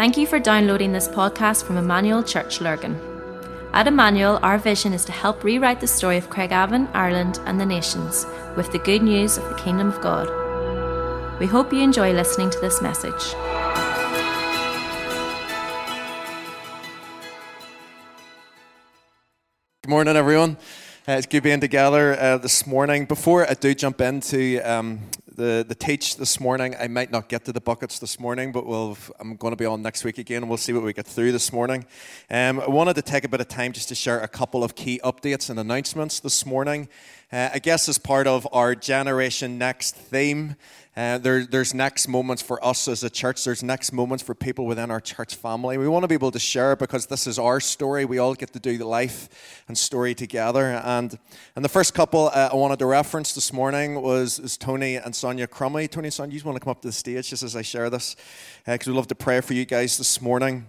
Thank you for downloading this podcast from Emmanuel Church Lurgan. At Emmanuel, our vision is to help rewrite the story of Craigavon, Ireland, and the nations with the good news of the Kingdom of God. We hope you enjoy listening to this message. Good morning, everyone. Uh, it's good being together uh, this morning. Before I do jump into um, the, the teach this morning, I might not get to the buckets this morning, but we'll, I'm going to be on next week again, and we'll see what we get through this morning. Um, I wanted to take a bit of time just to share a couple of key updates and announcements this morning. Uh, I guess as part of our Generation Next theme, uh, there, there's next moments for us as a church. There's next moments for people within our church family. We want to be able to share because this is our story. We all get to do the life and story together. And, and the first couple uh, I wanted to reference this morning was, was Tony and Sonia Crummy. Tony and Sonia, you just want to come up to the stage just as I share this? Because uh, we love to pray for you guys this morning.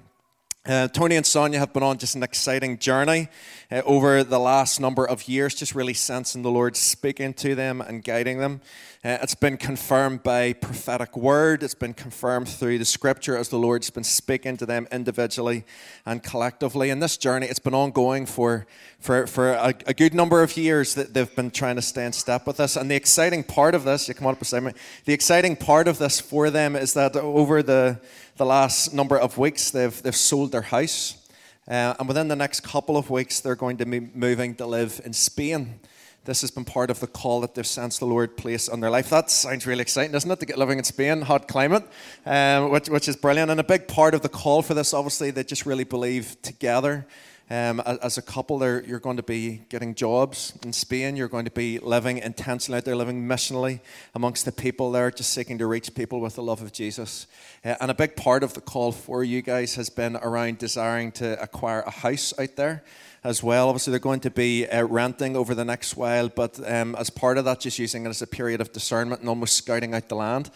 Uh, Tony and Sonia have been on just an exciting journey uh, over the last number of years, just really sensing the Lord speaking to them and guiding them. Uh, it's been confirmed by prophetic word, it's been confirmed through the scripture as the Lord's been speaking to them individually and collectively. And this journey, it's been ongoing for, for, for a, a good number of years that they've been trying to stay in step with us. And the exciting part of this, you come on up beside me, the exciting part of this for them is that over the the last number of weeks, they've, they've sold their house. Uh, and within the next couple of weeks, they're going to be moving to live in Spain. This has been part of the call that they've sensed the Lord place on their life. That sounds really exciting, doesn't it, to get living in Spain, hot climate, um, which, which is brilliant. And a big part of the call for this, obviously, they just really believe together um, as a couple, you're going to be getting jobs in Spain. You're going to be living intensely out there, living missionally amongst the people there, just seeking to reach people with the love of Jesus. Uh, and a big part of the call for you guys has been around desiring to acquire a house out there as well. Obviously, they're going to be uh, renting over the next while, but um, as part of that, just using it as a period of discernment and almost scouting out the land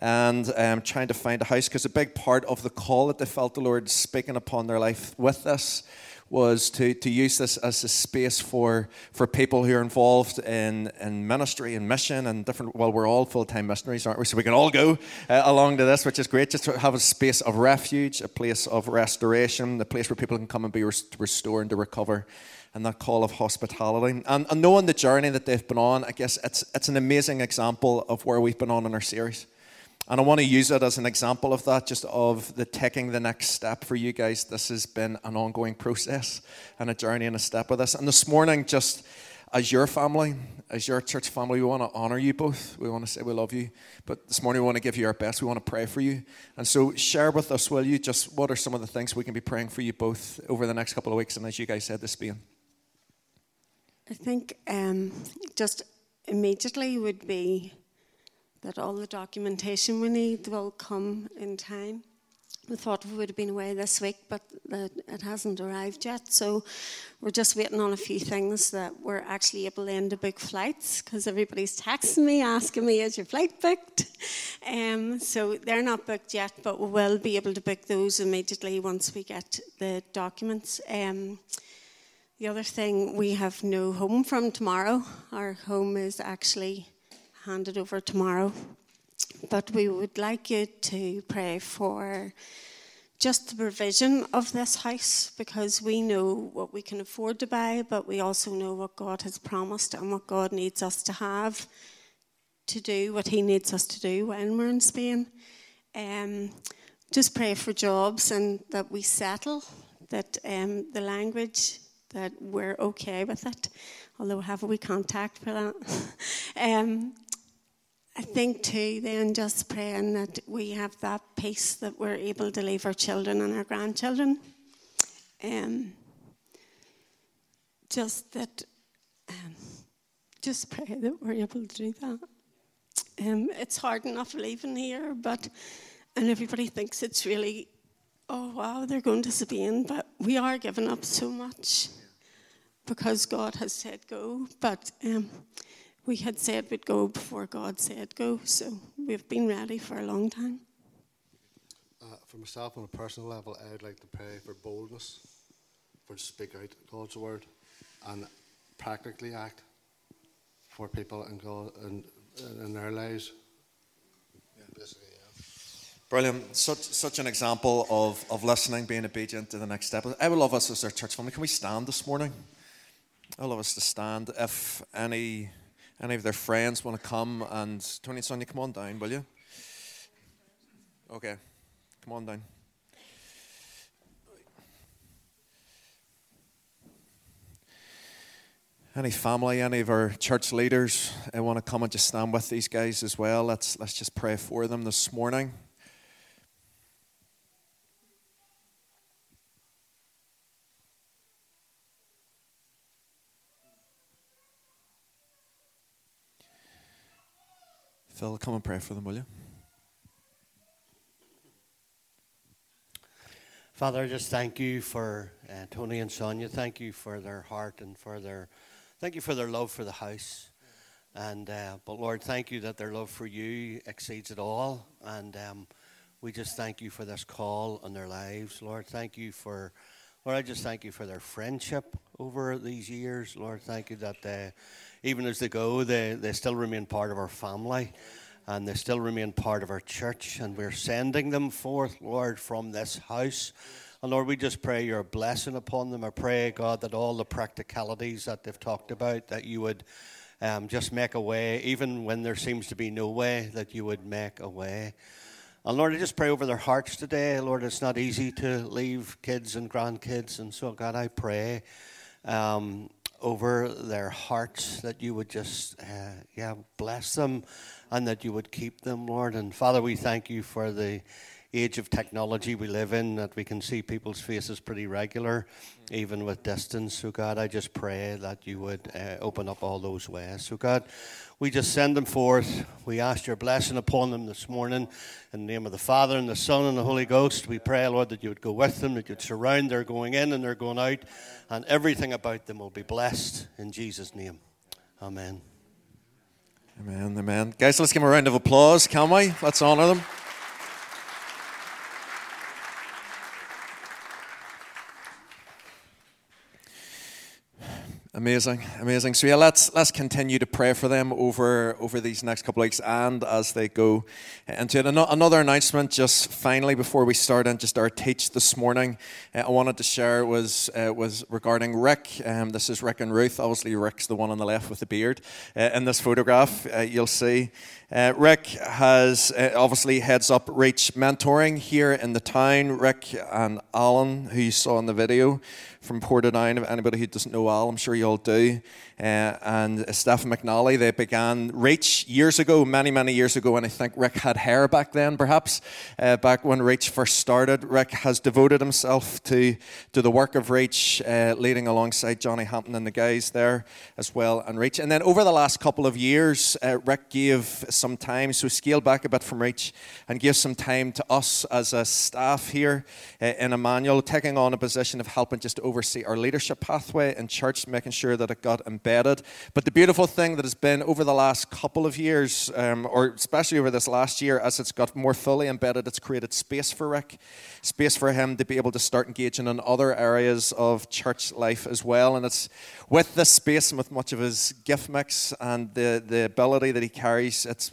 and um, trying to find a house. Because a big part of the call that they felt the Lord speaking upon their life with this was to, to use this as a space for, for people who are involved in, in ministry and mission and different, well, we're all full time missionaries, aren't we? So we can all go uh, along to this, which is great. Just to have a space of refuge, a place of restoration, a place where people can come and be rest- restored and to recover. And that call of hospitality. And, and knowing the journey that they've been on, I guess it's, it's an amazing example of where we've been on in our series. And I want to use it as an example of that, just of the taking the next step for you guys. This has been an ongoing process and a journey and a step with this. And this morning, just as your family, as your church family, we want to honor you both. We want to say we love you. But this morning, we want to give you our best. We want to pray for you. And so, share with us, will you, just what are some of the things we can be praying for you both over the next couple of weeks? And as you guys said, this being. I think um, just immediately would be that all the documentation we need will come in time. We thought we would have been away this week, but it hasn't arrived yet. So we're just waiting on a few things that we're actually able then to book flights because everybody's texting me asking me, is your flight booked? Um, so they're not booked yet, but we will be able to book those immediately once we get the documents. Um, the other thing, we have no home from tomorrow. Our home is actually handed over tomorrow. But we would like you to pray for just the provision of this house because we know what we can afford to buy, but we also know what God has promised and what God needs us to have to do what He needs us to do when we're in Spain. Um, just pray for jobs and that we settle, that um, the language, that we're okay with it, although have we contact for that. um, I think too, then just praying that we have that peace that we're able to leave our children and our grandchildren. Um, just that, um, just pray that we're able to do that. Um, it's hard enough leaving here, but and everybody thinks it's really, oh wow, they're going to Spain, but we are giving up so much because God has said go. But um, we had said we'd go before God said go, so we've been ready for a long time. Uh, for myself, on a personal level, I would like to pray for boldness, for to speak out God's word, and practically act for people in, God, in, in their lives. Yeah, basically, yeah. Brilliant. Such, such an example of, of listening, being obedient to the next step. I would love us as our church family. Can we stand this morning? I would love us to stand. If any any of their friends want to come and Tony and Sonia, come on down, will you? Okay, come on down. Any family, any of our church leaders eh, I want to come and just stand with these guys as well. Let's let's just pray for them this morning. Phil, come and pray for them, will you? Father, I just thank you for uh, Tony and Sonia. Thank you for their heart and for their Thank you for their love for the house. And uh, but Lord, thank you that their love for you exceeds it all. And um, we just thank you for this call on their lives, Lord. Thank you for, Lord. I just thank you for their friendship over these years, Lord. Thank you that they, even as they go, they they still remain part of our family. And they still remain part of our church, and we're sending them forth, Lord, from this house and Lord, we just pray your blessing upon them. I pray, God, that all the practicalities that they've talked about, that you would um, just make a way, even when there seems to be no way, that you would make a way. And Lord, I just pray over their hearts today. Lord, it's not easy to leave kids and grandkids. And so, God, I pray um, over their hearts that you would just, uh, yeah, bless them and that you would keep them, Lord. And Father, we thank you for the age of technology we live in that we can see people's faces pretty regular, even with distance. So, God, I just pray that you would uh, open up all those ways. So, God, we just send them forth. We ask your blessing upon them this morning. In the name of the Father, and the Son, and the Holy Ghost, we pray, Lord, that you would go with them, that you'd surround their going in and their going out, and everything about them will be blessed in Jesus' name. Amen. Amen, amen. Guys, let's give them a round of applause, can we? Let's honor them. Amazing, amazing. So yeah, let's let's continue to pray for them over over these next couple of weeks and as they go into it. Another announcement, just finally before we start and just our teach this morning, uh, I wanted to share was uh, was regarding Rick. Um, this is Rick and Ruth. Obviously, Rick's the one on the left with the beard. Uh, in this photograph, uh, you'll see uh, Rick has uh, obviously heads up Reach Mentoring here in the town. Rick and Alan, who you saw in the video from Portadown. If Anybody who doesn't know Al, I'm sure you all do uh, and Stephen McNally. They began Reach years ago, many, many years ago, and I think Rick had hair back then, perhaps, uh, back when Reach first started. Rick has devoted himself to, to the work of Reach, uh, leading alongside Johnny Hampton and the guys there as well, and Reach. And then over the last couple of years, uh, Rick gave some time, so scaled back a bit from Reach, and gave some time to us as a staff here uh, in Emmanuel, taking on a position of helping just to oversee our leadership pathway in church, making sure that it got embedded. But the beautiful thing that has been over the last couple of years, um, or especially over this last year, as it's got more fully embedded, it's created space for Rick, space for him to be able to start engaging in other areas of church life as well. And it's with this space and with much of his gift mix and the, the ability that he carries, it's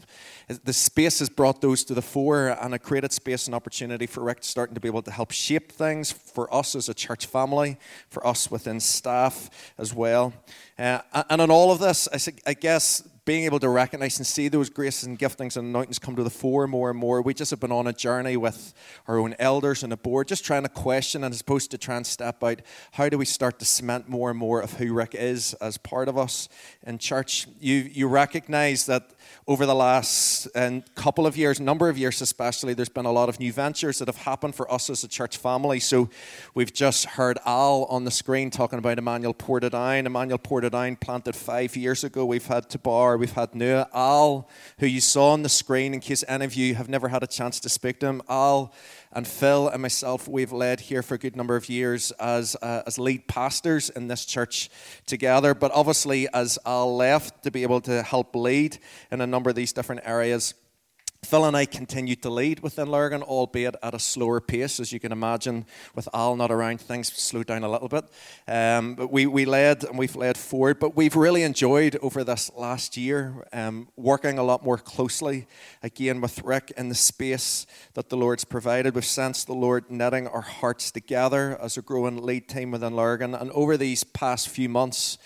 the space has brought those to the fore and it created space and opportunity for Rick starting to be able to help shape things for us as a church family, for us within staff as well. Uh, and in all of this, I, I guess being able to recognize and see those graces and giftings and anointings come to the fore more and more. We just have been on a journey with our own elders and the board, just trying to question and as opposed to try and step out, how do we start to cement more and more of who Rick is as part of us in church? You, you recognize that over the last um, couple of years, number of years especially, there's been a lot of new ventures that have happened for us as a church family. So we've just heard Al on the screen talking about Emmanuel Portadown. Emmanuel Portadown planted five years ago. We've had Tabar, we've had Nua. Al, who you saw on the screen, in case any of you have never had a chance to speak to him, Al and Phil and myself, we've led here for a good number of years as, uh, as lead pastors in this church together. But obviously, as Al left to be able to help lead in a number of these different areas, Phil and I continued to lead within Lurgan, albeit at a slower pace. As you can imagine, with Al not around, things slowed down a little bit. Um, but we, we led and we've led forward. But we've really enjoyed over this last year um, working a lot more closely again with Rick in the space that the Lord's provided. We've sensed the Lord knitting our hearts together as a growing lead team within Lurgan. And over these past few months,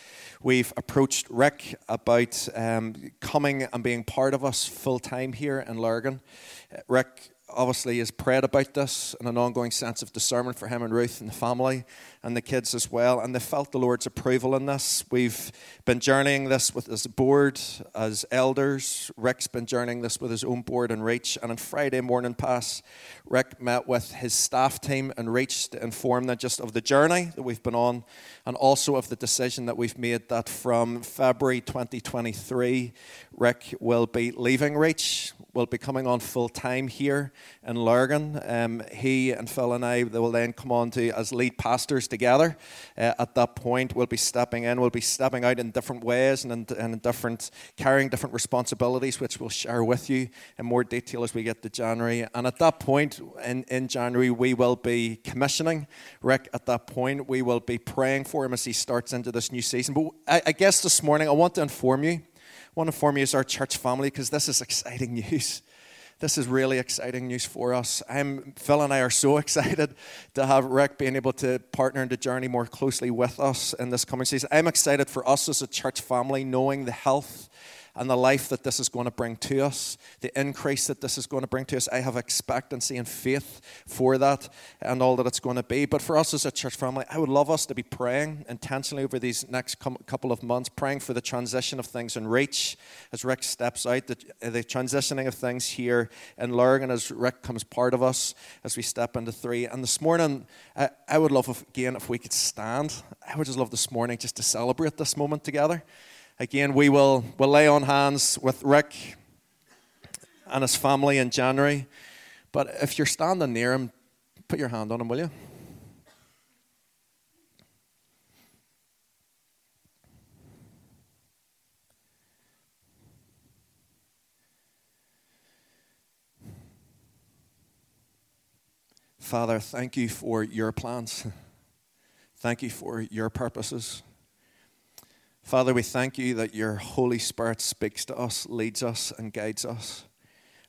We've approached Rick about um, coming and being part of us full time here in Lurgan. Rick obviously has prayed about this and an ongoing sense of discernment for him and Ruth and the family and the kids as well. And they felt the Lord's approval in this. We've been journeying this with a board, as elders. Rick's been journeying this with his own board and Reach. And on Friday morning pass, Rick met with his staff team and Reach to inform them just of the journey that we've been on and also of the decision that we've made that from February 2023, Rick will be leaving Reach, will be coming on full time here in Lurgan. Um, he and Phil and I will then come on to as lead pastors together. Uh, at that point, we'll be stepping in, we'll be stepping out in different ways and in, and in different, carrying different responsibilities, which we'll share with you in more detail as we get to January. And at that point, in, in January, we will be commissioning Rick. At that point, we will be praying for him as he starts into this new season. But I, I guess this morning, I want to inform you. I want to inform you as our church family because this is exciting news. This is really exciting news for us. I'm, Phil and I are so excited to have Rick being able to partner in the journey more closely with us in this coming season. I'm excited for us as a church family, knowing the health and the life that this is going to bring to us, the increase that this is going to bring to us. I have expectancy and faith for that and all that it's going to be. But for us as a church family, I would love us to be praying intentionally over these next couple of months, praying for the transition of things in Reach as Rick steps out, the, the transitioning of things here in Lurgan as Rick comes part of us as we step into three. And this morning, I, I would love, if, again, if we could stand. I would just love this morning just to celebrate this moment together. Again, we will will lay on hands with Rick and his family in January. But if you're standing near him, put your hand on him, will you? Father, thank you for your plans. Thank you for your purposes. Father, we thank you that your Holy Spirit speaks to us, leads us, and guides us.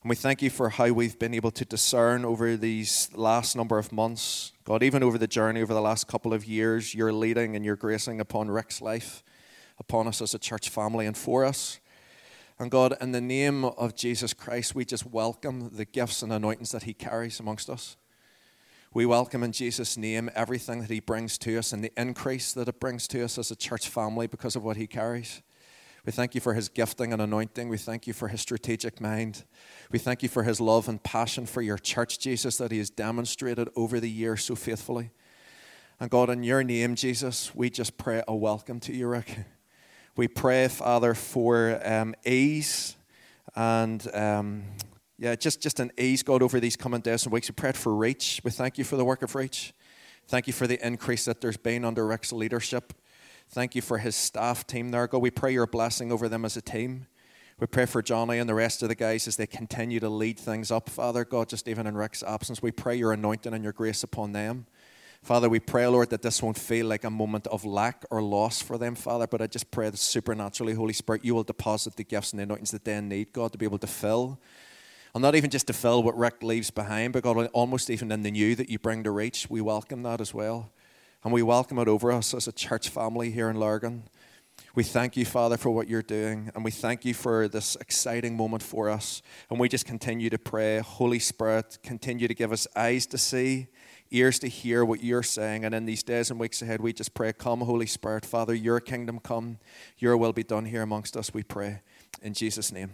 And we thank you for how we've been able to discern over these last number of months, God, even over the journey over the last couple of years, your leading and your gracing upon Rick's life, upon us as a church family, and for us. And God, in the name of Jesus Christ, we just welcome the gifts and anointings that he carries amongst us. We welcome in Jesus' name everything that He brings to us and the increase that it brings to us as a church family because of what He carries. We thank you for His gifting and anointing. We thank you for His strategic mind. We thank you for His love and passion for your church, Jesus, that He has demonstrated over the years so faithfully. And God, in your name, Jesus, we just pray a welcome to you, Rick. We pray, Father, for um, ease and. Um, yeah, just, just an ease, God, over these coming days and weeks. We prayed for Reach. We thank you for the work of Reach. Thank you for the increase that there's been under Rick's leadership. Thank you for his staff team there, God. We pray your blessing over them as a team. We pray for Johnny and the rest of the guys as they continue to lead things up, Father God, just even in Rick's absence. We pray your anointing and your grace upon them. Father, we pray, Lord, that this won't feel like a moment of lack or loss for them, Father, but I just pray that supernaturally, Holy Spirit, you will deposit the gifts and the anointings that they need, God, to be able to fill and not even just to fill what Rick leaves behind, but God, almost even in the new that you bring to reach, we welcome that as well. And we welcome it over us as a church family here in Lurgan. We thank you, Father, for what you're doing, and we thank you for this exciting moment for us. And we just continue to pray, Holy Spirit, continue to give us eyes to see, ears to hear what you're saying. And in these days and weeks ahead, we just pray, Come, Holy Spirit, Father, your kingdom come, your will be done here amongst us, we pray. In Jesus' name.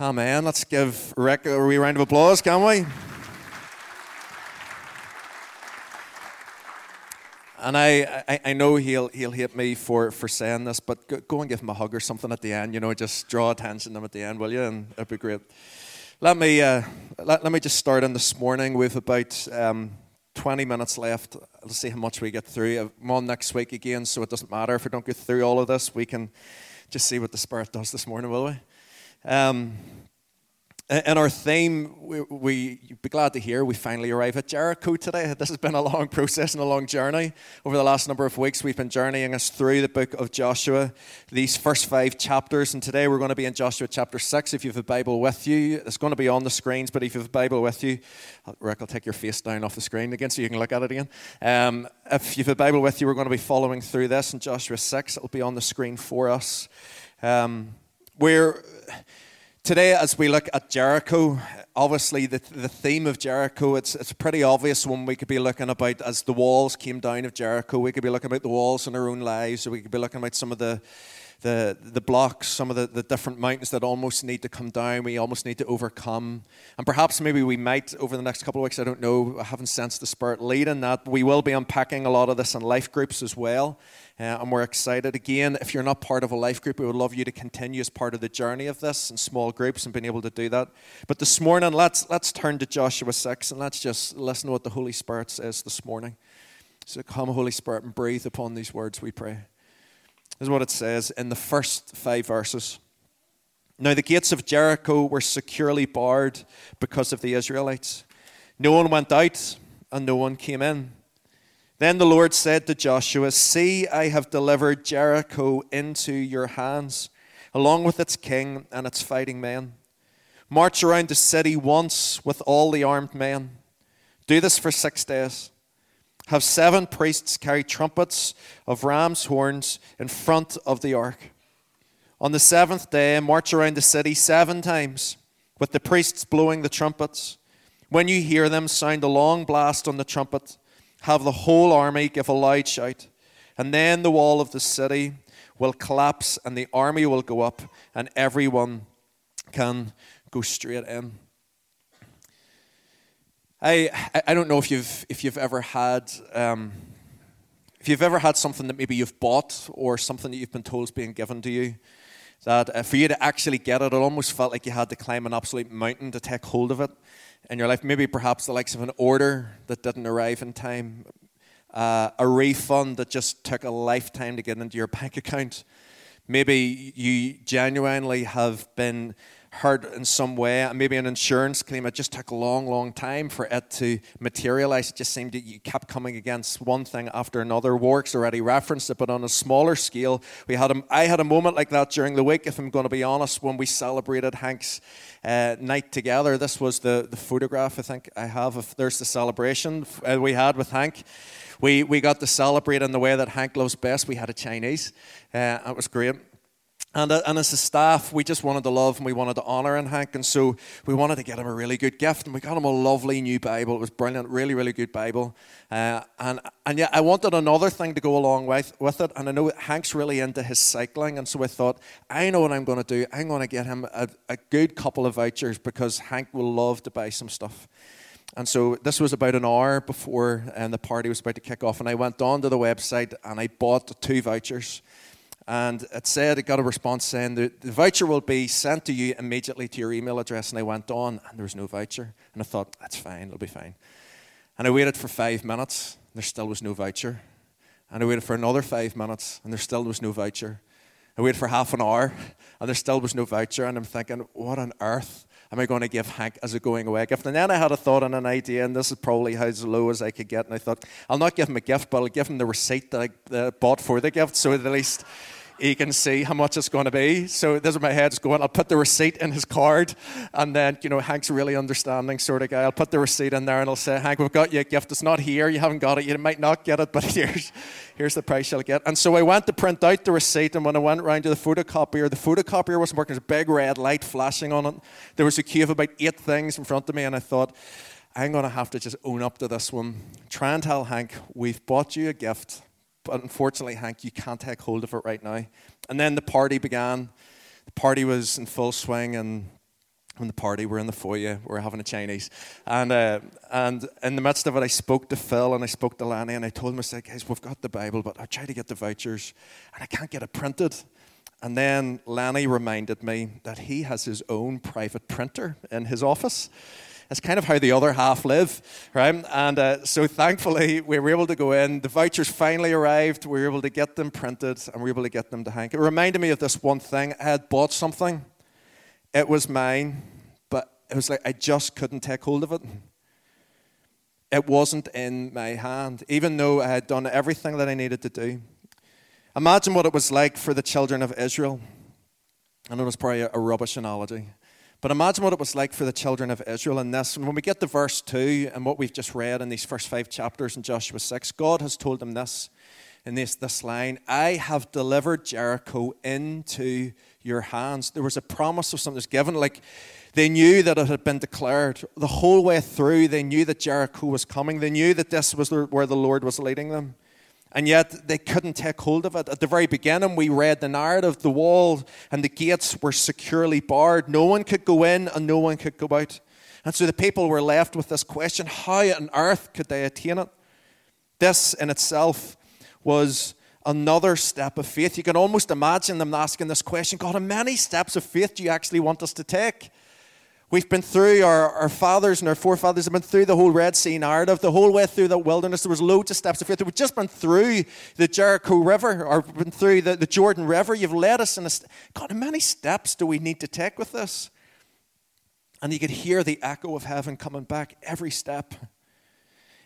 Amen. Let's give Rick a wee round of applause, can we? And I, I, I, know he'll, he'll hate me for, for saying this, but go, go, and give him a hug or something at the end. You know, just draw attention to him at the end, will you? And it'd be great. Let me, uh, let, let me just start in this morning. We've about um, 20 minutes left. Let's see how much we get through. I'm on next week again, so it doesn't matter if we don't get through all of this. We can just see what the Spirit does this morning, will we? Um, in our theme, we, we you'd be glad to hear we finally arrive at Jericho today. This has been a long process and a long journey. Over the last number of weeks, we've been journeying us through the book of Joshua, these first five chapters. And today we're going to be in Joshua chapter 6. If you have a Bible with you, it's going to be on the screens, but if you have a Bible with you, Rick, I'll take your face down off the screen again so you can look at it again. Um, if you have a Bible with you, we're going to be following through this in Joshua 6. It'll be on the screen for us. Um, we're Today, as we look at Jericho, obviously the, the theme of Jericho, it's, it's pretty obvious when we could be looking about as the walls came down of Jericho. We could be looking about the walls in our own lives, or we could be looking about some of the, the, the blocks, some of the, the different mountains that almost need to come down, we almost need to overcome. And perhaps maybe we might over the next couple of weeks, I don't know, I haven't sensed the Spirit leading that. We will be unpacking a lot of this in life groups as well. Uh, and we're excited. Again, if you're not part of a life group, we would love you to continue as part of the journey of this in small groups and being able to do that. But this morning, let's, let's turn to Joshua 6 and let's just listen to what the Holy Spirit says this morning. So come, Holy Spirit, and breathe upon these words, we pray. Is what it says in the first five verses. Now, the gates of Jericho were securely barred because of the Israelites. No one went out and no one came in. Then the Lord said to Joshua, See, I have delivered Jericho into your hands, along with its king and its fighting men. March around the city once with all the armed men. Do this for six days. Have seven priests carry trumpets of ram's horns in front of the ark. On the seventh day, march around the city seven times, with the priests blowing the trumpets. When you hear them sound a long blast on the trumpet, have the whole army give a loud shout, and then the wall of the city will collapse, and the army will go up, and everyone can go straight in. I, I don't know if you've, if you've ever had um, if you've ever had something that maybe you've bought or something that you've been told is being given to you, that uh, for you to actually get it, it almost felt like you had to climb an absolute mountain to take hold of it in your life. Maybe perhaps the likes of an order that didn't arrive in time, uh, a refund that just took a lifetime to get into your bank account. Maybe you genuinely have been hurt in some way, maybe an insurance claim. It just took a long, long time for it to materialize. It just seemed that you kept coming against one thing after another. Works already referenced it, but on a smaller scale, we had a, I had a moment like that during the week, if I'm going to be honest, when we celebrated Hank's uh, night together. This was the, the photograph I think I have. Of, there's the celebration uh, we had with Hank. We, we got to celebrate in the way that Hank loves best. We had a Chinese. Uh, it was great. And, uh, and as a staff, we just wanted to love and we wanted to honor in Hank. And so we wanted to get him a really good gift. And we got him a lovely new Bible. It was brilliant, really, really good Bible. Uh, and, and yeah, I wanted another thing to go along with, with it. And I know Hank's really into his cycling. And so I thought, I know what I'm going to do. I'm going to get him a, a good couple of vouchers because Hank will love to buy some stuff. And so this was about an hour before and the party was about to kick off. And I went on to the website and I bought two vouchers and it said it got a response saying the, the voucher will be sent to you immediately to your email address. And I went on, and there was no voucher. And I thought, that's fine, it'll be fine. And I waited for five minutes, there still was no voucher. And I waited for another five minutes, and there still was no voucher. I waited for half an hour, and there still was no voucher. And I'm thinking, what on earth am I going to give Hank as a going away gift? And then I had a thought and an idea, and this is probably as low as I could get. And I thought, I'll not give him a gift, but I'll give him the receipt that I uh, bought for the gift, so at least he can see how much it's going to be. So this is my head's going. I'll put the receipt in his card, and then you know Hank's really understanding sort of guy. I'll put the receipt in there, and I'll say, Hank, we've got you a gift. It's not here. You haven't got it. You might not get it, but here's here's the price you'll get. And so I went to print out the receipt, and when I went round to the photocopier, the photocopier wasn't working. There's a big red light flashing on it. There was a queue of about eight things in front of me, and I thought. I'm going to have to just own up to this one. Try and tell Hank, we've bought you a gift but unfortunately, Hank, you can't take hold of it right now. And then the party began. The party was in full swing, and when the party, we're in the foyer, we're having a Chinese. And, uh, and in the midst of it, I spoke to Phil and I spoke to Lanny, and I told him, I said, guys, we've got the Bible, but I tried to get the vouchers, and I can't get it printed. And then Lanny reminded me that he has his own private printer in his office. It's kind of how the other half live, right? And uh, so thankfully, we were able to go in. The vouchers finally arrived. We were able to get them printed and we were able to get them to Hank. It reminded me of this one thing. I had bought something, it was mine, but it was like I just couldn't take hold of it. It wasn't in my hand, even though I had done everything that I needed to do. Imagine what it was like for the children of Israel. I know it's probably a rubbish analogy, but imagine what it was like for the children of Israel in this. And when we get to verse 2 and what we've just read in these first five chapters in Joshua 6, God has told them this in this, this line I have delivered Jericho into your hands. There was a promise of something that was given. Like they knew that it had been declared. The whole way through, they knew that Jericho was coming. They knew that this was where the Lord was leading them. And yet they couldn't take hold of it. At the very beginning, we read the narrative the wall and the gates were securely barred. No one could go in and no one could go out. And so the people were left with this question how on earth could they attain it? This in itself was another step of faith. You can almost imagine them asking this question God, how many steps of faith do you actually want us to take? We've been through, our, our fathers and our forefathers have been through the whole Red Sea narrative, the whole way through the wilderness. There was loads of steps of faith. We've just been through the Jericho River or been through the, the Jordan River. You've led us in a. God, how many steps do we need to take with this? And you could hear the echo of heaven coming back every step.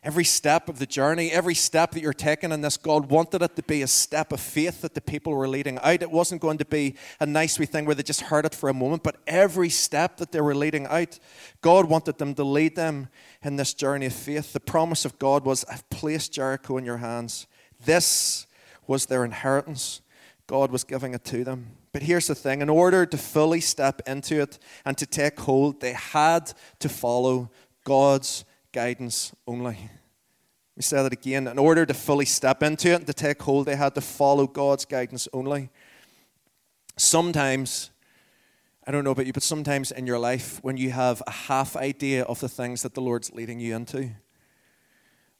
Every step of the journey, every step that you're taking in this, God wanted it to be a step of faith that the people were leading out. It wasn't going to be a nice wee thing where they just heard it for a moment, but every step that they were leading out, God wanted them to lead them in this journey of faith. The promise of God was, I've placed Jericho in your hands. This was their inheritance. God was giving it to them. But here's the thing in order to fully step into it and to take hold, they had to follow God's guidance only. Let me say that again. In order to fully step into it and to take hold, they had to follow God's guidance only. Sometimes, I don't know about you, but sometimes in your life, when you have a half idea of the things that the Lord's leading you into,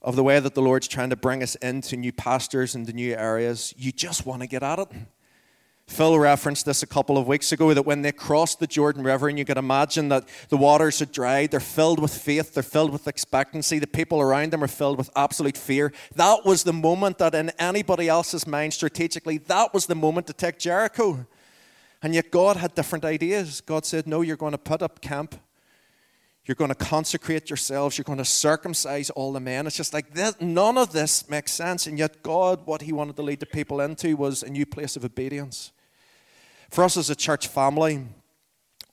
of the way that the Lord's trying to bring us into new pastures, into new areas, you just want to get at it. Phil referenced this a couple of weeks ago that when they crossed the Jordan River, and you can imagine that the waters had dried, they're filled with faith, they're filled with expectancy, the people around them are filled with absolute fear. That was the moment that, in anybody else's mind strategically, that was the moment to take Jericho. And yet, God had different ideas. God said, No, you're going to put up camp. You're going to consecrate yourselves. You're going to circumcise all the men. It's just like this, none of this makes sense. And yet, God, what He wanted to lead the people into was a new place of obedience. For us as a church family,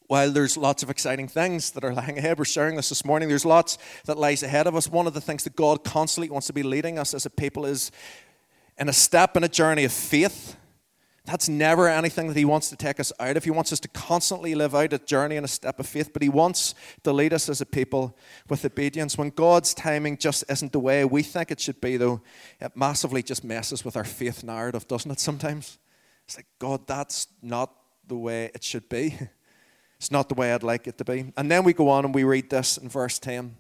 while there's lots of exciting things that are lying ahead, we're sharing this this morning, there's lots that lies ahead of us. One of the things that God constantly wants to be leading us as a people is in a step in a journey of faith. That's never anything that He wants to take us out of. He wants us to constantly live out a journey and a step of faith, but He wants to lead us as a people with obedience. When God's timing just isn't the way we think it should be, though, it massively just messes with our faith narrative, doesn't it, sometimes? It's like, God, that's not the way it should be. It's not the way I'd like it to be. And then we go on and we read this in verse 10.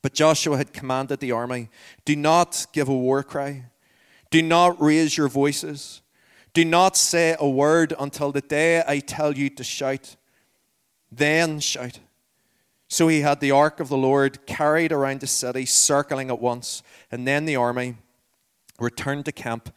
But Joshua had commanded the army do not give a war cry, do not raise your voices, do not say a word until the day I tell you to shout. Then shout. So he had the ark of the Lord carried around the city, circling at once, and then the army returned to camp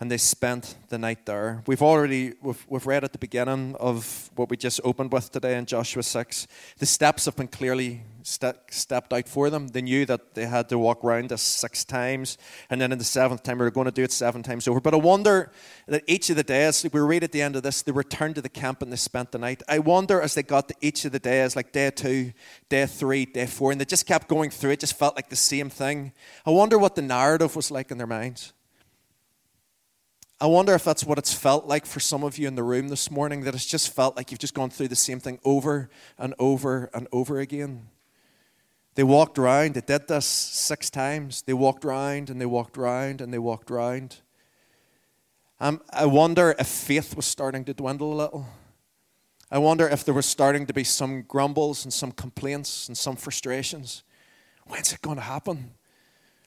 and they spent the night there. We've already we've, we've read at the beginning of what we just opened with today in Joshua 6. The steps have been clearly ste- stepped out for them. They knew that they had to walk around this six times, and then in the seventh time, we were going to do it seven times over. But I wonder that each of the days, we read at the end of this, they returned to the camp and they spent the night. I wonder as they got to each of the days, like day two, day three, day four, and they just kept going through it, just felt like the same thing. I wonder what the narrative was like in their minds. I wonder if that's what it's felt like for some of you in the room this morning, that it's just felt like you've just gone through the same thing over and over and over again. They walked around, they did this six times. They walked around and they walked around and they walked around. Um, I wonder if faith was starting to dwindle a little. I wonder if there was starting to be some grumbles and some complaints and some frustrations. When's it going to happen?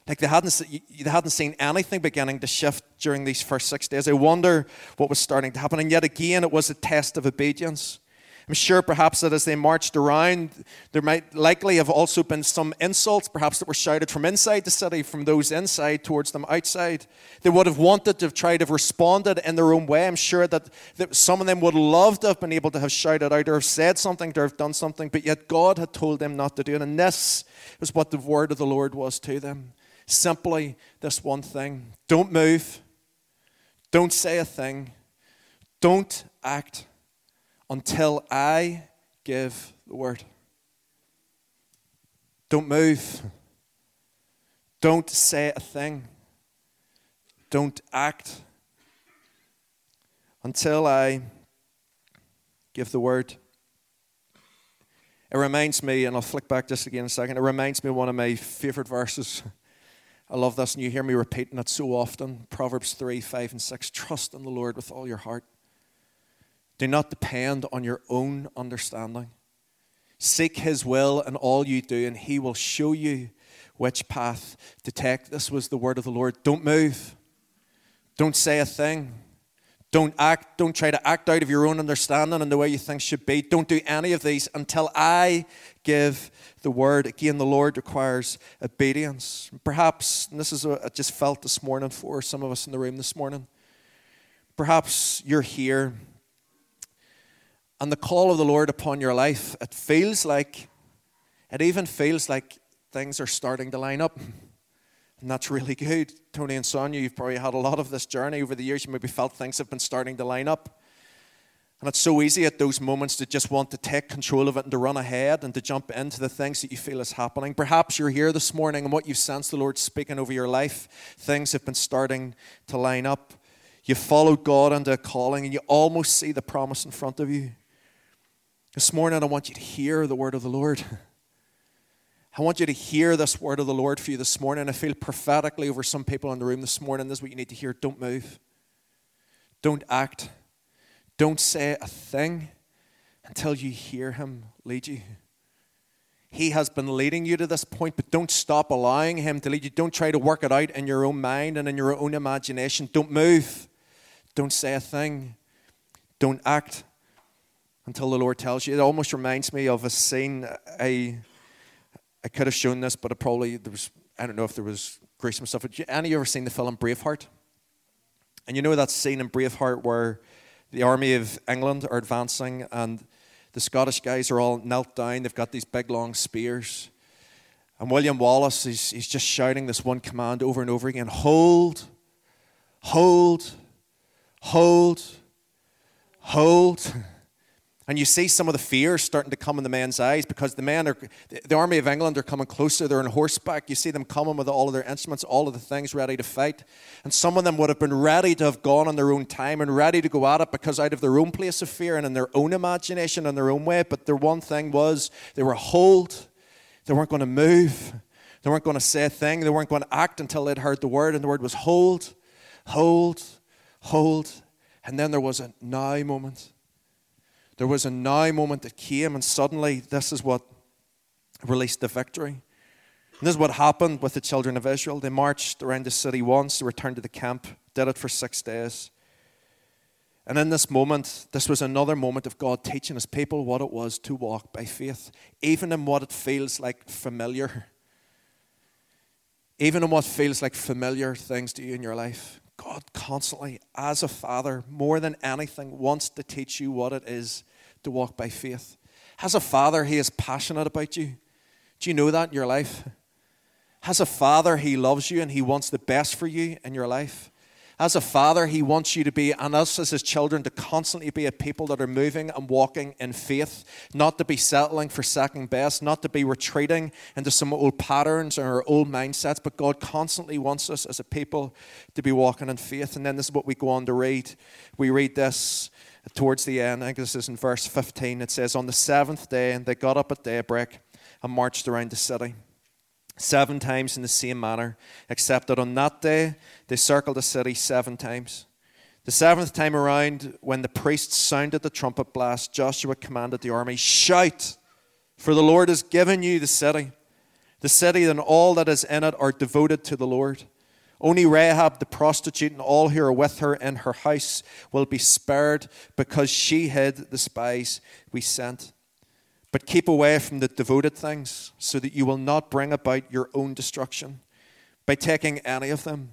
Like they hadn't, they hadn't seen anything beginning to shift during these first six days. I wonder what was starting to happen. And yet again, it was a test of obedience. I'm sure perhaps that as they marched around, there might likely have also been some insults, perhaps that were shouted from inside the city, from those inside towards them outside. They would have wanted to have tried to have responded in their own way. I'm sure that, that some of them would loved to have been able to have shouted out or have said something, or have done something, but yet God had told them not to do it. And this is what the word of the Lord was to them simply this one thing don't move, don't say a thing, don't act until I give the word. Don't move. Don't say a thing. Don't act until I give the word. It reminds me, and I'll flick back just again in a second, it reminds me of one of my favorite verses. I love this, and you hear me repeating it so often Proverbs 3 5 and 6. Trust in the Lord with all your heart do not depend on your own understanding. Seek His will in all you do, and He will show you which path to take. This was the word of the Lord. Don't move. Don't say a thing. Don't act. Don't try to act out of your own understanding and the way you think should be. Don't do any of these until I give the word. Again, the Lord requires obedience. Perhaps, and this is what I just felt this morning for some of us in the room this morning. Perhaps you're here and the call of the Lord upon your life, it feels like, it even feels like things are starting to line up. And that's really good. Tony and Sonia, you've probably had a lot of this journey over the years. You maybe felt things have been starting to line up. And it's so easy at those moments to just want to take control of it and to run ahead and to jump into the things that you feel is happening. Perhaps you're here this morning and what you sense the Lord speaking over your life, things have been starting to line up. You followed God into a calling and you almost see the promise in front of you. This morning, I want you to hear the word of the Lord. I want you to hear this word of the Lord for you this morning. I feel prophetically over some people in the room this morning. This is what you need to hear. Don't move. Don't act. Don't say a thing until you hear Him lead you. He has been leading you to this point, but don't stop allowing Him to lead you. Don't try to work it out in your own mind and in your own imagination. Don't move. Don't say a thing. Don't act until the Lord tells you. It almost reminds me of a scene. I I could have shown this, but it probably there was. I don't know if there was gruesome stuff. Have any of you ever seen the film Braveheart? And you know that scene in Braveheart where the army of England are advancing and the Scottish guys are all knelt down. They've got these big long spears. And William Wallace, he's, he's just shouting this one command over and over again hold, hold, hold, hold. And you see some of the fear starting to come in the men's eyes because the men are, the army of England are coming closer. They're on horseback. You see them coming with all of their instruments, all of the things ready to fight. And some of them would have been ready to have gone on their own time and ready to go at it because out of their own place of fear and in their own imagination and their own way. But their one thing was they were hold. They weren't going to move. They weren't going to say a thing. They weren't going to act until they'd heard the word. And the word was hold, hold, hold. And then there was a now moment there was a now moment that came, and suddenly this is what released the victory. And this is what happened with the children of Israel. They marched around the city once, they returned to the camp, did it for six days. And in this moment, this was another moment of God teaching his people what it was to walk by faith, even in what it feels like familiar. Even in what feels like familiar things to you in your life. God constantly, as a father, more than anything, wants to teach you what it is to walk by faith. As a father, he is passionate about you. Do you know that in your life? As a father, he loves you and he wants the best for you in your life. As a father, he wants you to be, and us as his children, to constantly be a people that are moving and walking in faith, not to be settling for second best, not to be retreating into some old patterns or old mindsets, but God constantly wants us as a people to be walking in faith. And then this is what we go on to read. We read this towards the end. I think this is in verse 15. It says, On the seventh day, and they got up at daybreak and marched around the city seven times in the same manner, except that on that day they circled the city seven times. The seventh time around, when the priests sounded the trumpet blast, Joshua commanded the army, Shout, for the Lord has given you the city. The city and all that is in it are devoted to the Lord. Only Rahab the prostitute and all who are with her in her house will be spared because she hid the spies we sent. But keep away from the devoted things so that you will not bring about your own destruction by taking any of them.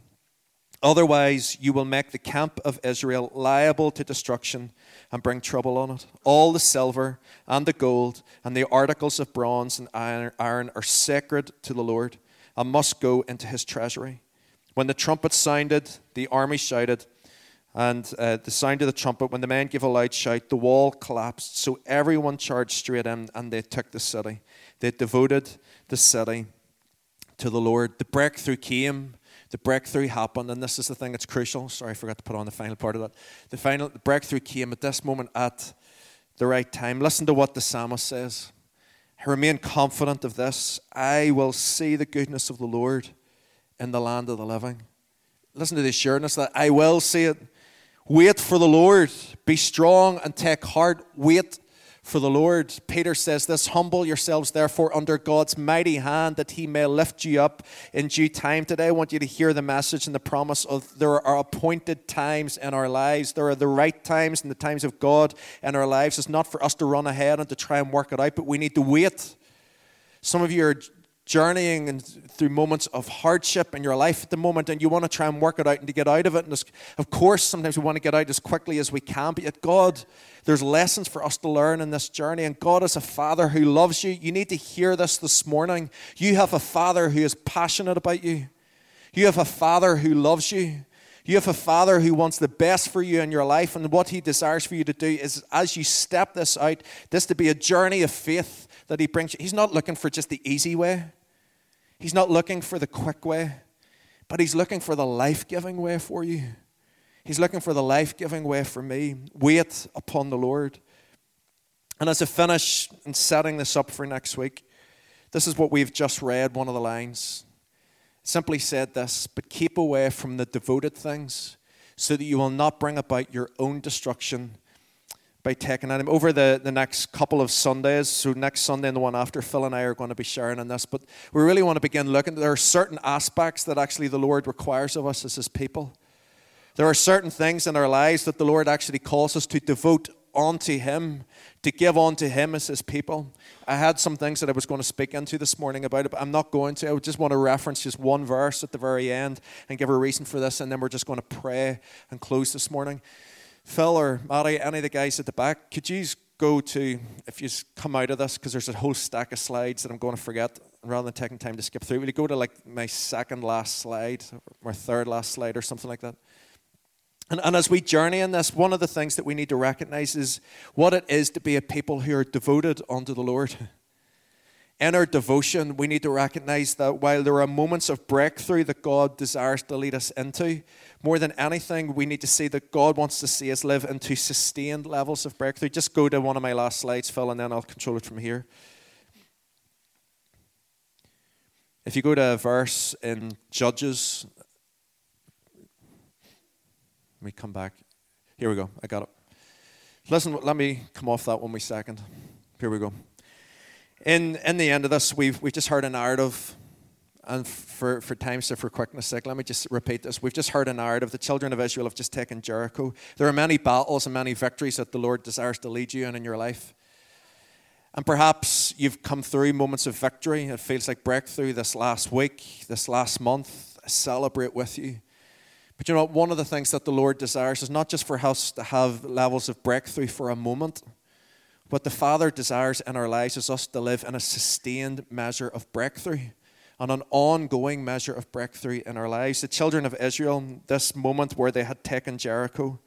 Otherwise, you will make the camp of Israel liable to destruction and bring trouble on it. All the silver and the gold and the articles of bronze and iron are sacred to the Lord and must go into his treasury. When the trumpet sounded, the army shouted, and uh, the sound of the trumpet, when the men gave a loud shout, the wall collapsed. So everyone charged straight in, and they took the city. They devoted the city to the Lord. The breakthrough came. The breakthrough happened, and this is the thing that's crucial. Sorry, I forgot to put on the final part of that. The final the breakthrough came at this moment at the right time. Listen to what the psalmist says. I remain confident of this. I will see the goodness of the Lord in the land of the living. Listen to the assurance that I will see it. Wait for the Lord. Be strong and take heart. Wait for the Lord. Peter says this Humble yourselves, therefore, under God's mighty hand, that he may lift you up in due time. Today, I want you to hear the message and the promise of there are appointed times in our lives. There are the right times and the times of God in our lives. It's not for us to run ahead and to try and work it out, but we need to wait. Some of you are journeying and through moments of hardship in your life at the moment and you want to try and work it out and to get out of it and of course sometimes we want to get out as quickly as we can but yet god there's lessons for us to learn in this journey and god is a father who loves you you need to hear this this morning you have a father who is passionate about you you have a father who loves you you have a father who wants the best for you in your life, and what he desires for you to do is as you step this out, this to be a journey of faith that he brings you. He's not looking for just the easy way. He's not looking for the quick way, but He's looking for the life giving way for you. He's looking for the life giving way for me. Wait upon the Lord. And as I finish and setting this up for next week, this is what we've just read, one of the lines. Simply said this, but keep away from the devoted things so that you will not bring about your own destruction by taking at him over the, the next couple of Sundays. So, next Sunday and the one after, Phil and I are going to be sharing on this. But we really want to begin looking. There are certain aspects that actually the Lord requires of us as His people. There are certain things in our lives that the Lord actually calls us to devote onto Him, to give onto Him as His people. I had some things that I was going to speak into this morning about it, but I'm not going to. I just want to reference just one verse at the very end and give a reason for this, and then we're just going to pray and close this morning. Phil or Maddie, any of the guys at the back, could you go to, if you come out of this, because there's a whole stack of slides that I'm going to forget, rather than taking time to skip through, will you go to like my second last slide, or third last slide, or something like that? And, and as we journey in this, one of the things that we need to recognize is what it is to be a people who are devoted unto the Lord. In our devotion, we need to recognize that while there are moments of breakthrough that God desires to lead us into, more than anything, we need to see that God wants to see us live into sustained levels of breakthrough. Just go to one of my last slides, Phil, and then I'll control it from here. If you go to a verse in Judges, let me come back. Here we go. I got it. Listen, let me come off that one wee second. Here we go in, in the end of this, we've, we've just heard a narrative, and for, for time's sake, for quickness sake, let me just repeat this. We've just heard a narrative. The children of Israel have just taken Jericho. There are many battles and many victories that the Lord desires to lead you in in your life. And perhaps you've come through moments of victory. It feels like breakthrough this last week, this last month. I celebrate with you. But you know, one of the things that the Lord desires is not just for us to have levels of breakthrough for a moment what the Father desires in our lives is us to live in a sustained measure of breakthrough and an ongoing measure of breakthrough in our lives. The children of Israel, this moment where they had taken Jericho,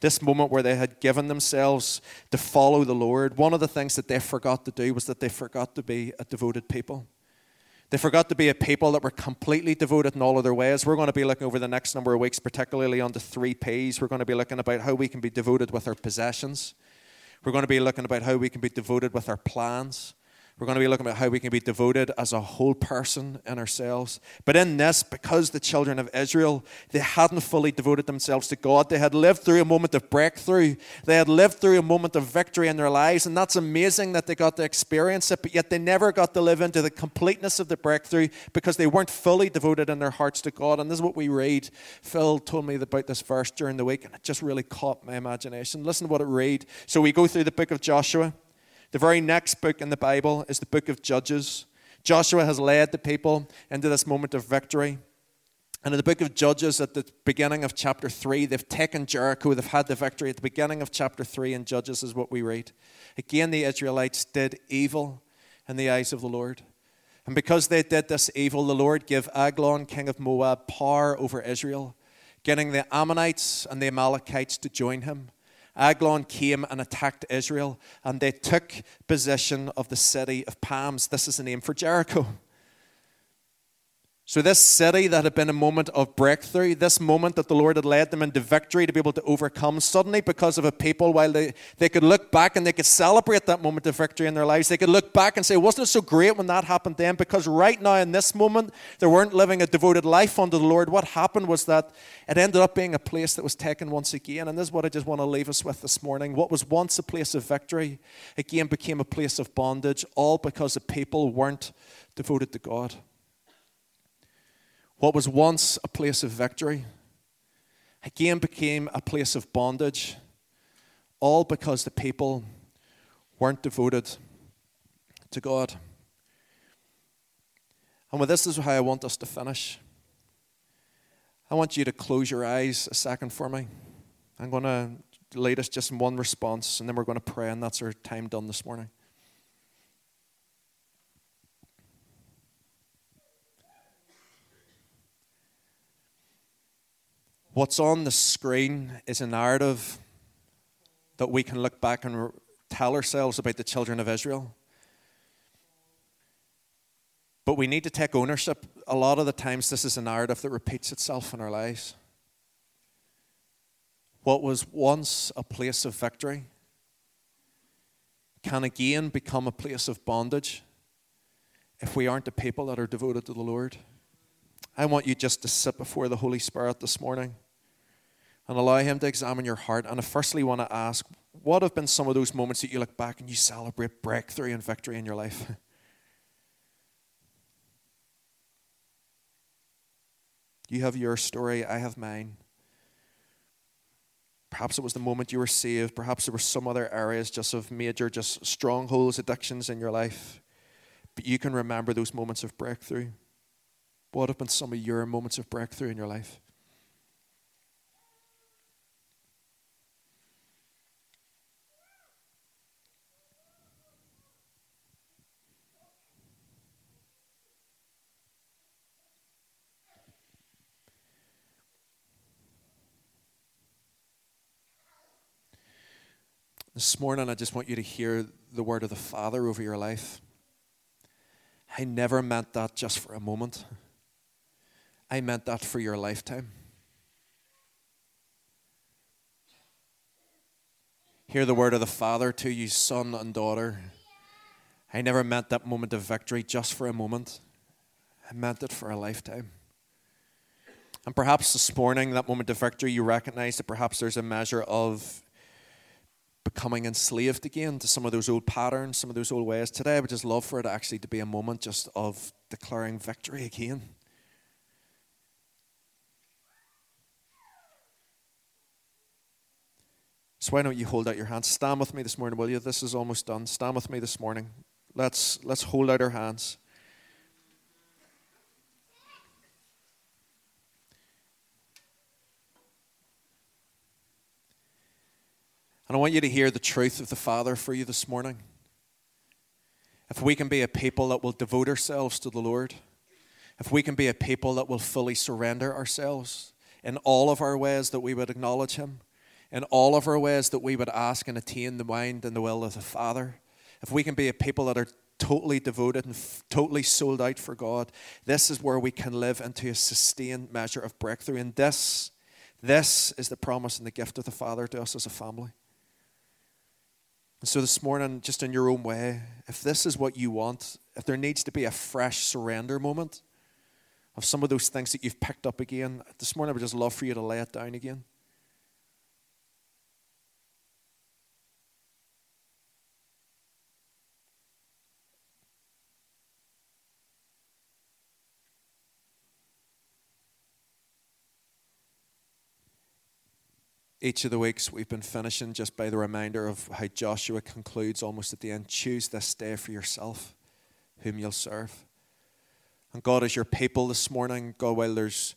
this moment where they had given themselves to follow the Lord, one of the things that they forgot to do was that they forgot to be a devoted people. They forgot to be a people that were completely devoted in all of their ways. We're going to be looking over the next number of weeks, particularly on the three P's. We're going to be looking about how we can be devoted with our possessions. We're going to be looking about how we can be devoted with our plans. We're going to be looking at how we can be devoted as a whole person in ourselves. But in this, because the children of Israel, they hadn't fully devoted themselves to God, they had lived through a moment of breakthrough. They had lived through a moment of victory in their lives, and that's amazing that they got to experience it, but yet they never got to live into the completeness of the breakthrough because they weren't fully devoted in their hearts to God. And this is what we read. Phil told me about this verse during the week, and it just really caught my imagination. Listen to what it read. So we go through the book of Joshua. The very next book in the Bible is the book of Judges. Joshua has led the people into this moment of victory. And in the book of Judges, at the beginning of chapter 3, they've taken Jericho, they've had the victory. At the beginning of chapter 3 in Judges is what we read. Again, the Israelites did evil in the eyes of the Lord. And because they did this evil, the Lord gave Eglon, king of Moab, power over Israel, getting the Ammonites and the Amalekites to join him. Eglon came and attacked Israel, and they took possession of the city of Palms. This is the name for Jericho. So, this city that had been a moment of breakthrough, this moment that the Lord had led them into victory to be able to overcome, suddenly because of a people, while they, they could look back and they could celebrate that moment of victory in their lives, they could look back and say, Wasn't it so great when that happened then? Because right now, in this moment, they weren't living a devoted life unto the Lord. What happened was that it ended up being a place that was taken once again. And this is what I just want to leave us with this morning. What was once a place of victory, again became a place of bondage, all because the people weren't devoted to God. What was once a place of victory again became a place of bondage, all because the people weren't devoted to God. And with this is how I want us to finish. I want you to close your eyes a second for me. I'm going to lead us just in one response, and then we're going to pray, and that's our time done this morning. What's on the screen is a narrative that we can look back and tell ourselves about the children of Israel. But we need to take ownership. A lot of the times, this is a narrative that repeats itself in our lives. What was once a place of victory can again become a place of bondage if we aren't the people that are devoted to the Lord. I want you just to sit before the Holy Spirit this morning and allow Him to examine your heart. And I firstly want to ask, what have been some of those moments that you look back and you celebrate breakthrough and victory in your life? You have your story, I have mine. Perhaps it was the moment you were saved. Perhaps there were some other areas just of major, just strongholds, addictions in your life. But you can remember those moments of breakthrough. What have been some of your moments of breakthrough in your life? This morning, I just want you to hear the word of the Father over your life. I never meant that just for a moment. I meant that for your lifetime. Hear the word of the Father to you, son and daughter. I never meant that moment of victory just for a moment. I meant it for a lifetime. And perhaps this morning, that moment of victory, you recognize that perhaps there's a measure of becoming enslaved again to some of those old patterns, some of those old ways. Today, I would just love for it actually to be a moment just of declaring victory again. So why don't you hold out your hands? Stand with me this morning, will you? This is almost done. Stand with me this morning. Let's let's hold out our hands. And I want you to hear the truth of the Father for you this morning. If we can be a people that will devote ourselves to the Lord, if we can be a people that will fully surrender ourselves in all of our ways that we would acknowledge Him, in all of our ways that we would ask and attain the mind and the will of the Father, if we can be a people that are totally devoted and f- totally sold out for God, this is where we can live into a sustained measure of breakthrough. And this, this is the promise and the gift of the Father to us as a family. And so this morning, just in your own way, if this is what you want, if there needs to be a fresh surrender moment of some of those things that you've picked up again, this morning I would just love for you to lay it down again. Each of the weeks we've been finishing just by the reminder of how Joshua concludes almost at the end choose this day for yourself whom you'll serve. And God, as your people this morning, God, while there's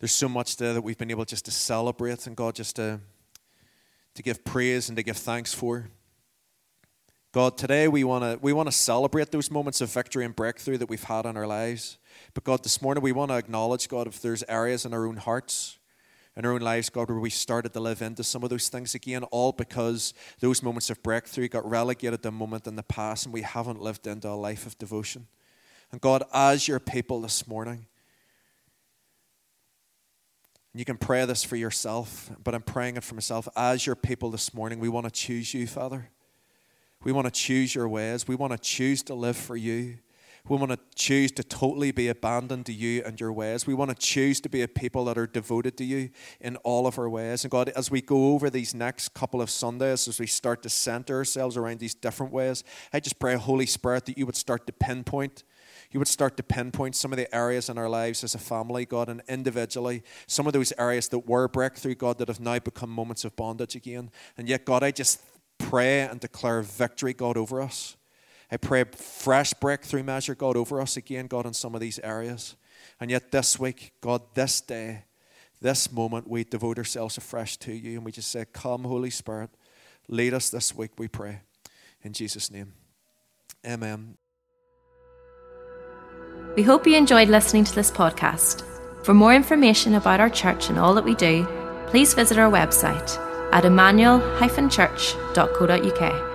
there's so much there that we've been able just to celebrate and God just to to give praise and to give thanks for. God, today we want to we want to celebrate those moments of victory and breakthrough that we've had in our lives. But God, this morning we want to acknowledge, God, if there's areas in our own hearts in our own lives, God, where we started to live into some of those things again, all because those moments of breakthrough got relegated to a moment in the past and we haven't lived into a life of devotion. And God, as your people this morning, and you can pray this for yourself, but I'm praying it for myself. As your people this morning, we want to choose you, Father. We want to choose your ways. We want to choose to live for you. We want to choose to totally be abandoned to you and your ways. We want to choose to be a people that are devoted to you in all of our ways. And God, as we go over these next couple of Sundays, as we start to center ourselves around these different ways, I just pray, Holy Spirit, that you would start to pinpoint you would start to pinpoint some of the areas in our lives as a family, God, and individually, some of those areas that were breakthrough, God, that have now become moments of bondage again. And yet, God, I just pray and declare victory, God, over us. I pray fresh breakthrough measure, God, over us again, God, in some of these areas. And yet this week, God, this day, this moment, we devote ourselves afresh to you and we just say, Come, Holy Spirit, lead us this week, we pray. In Jesus' name. Amen. We hope you enjoyed listening to this podcast. For more information about our church and all that we do, please visit our website at emmanuel-church.co.uk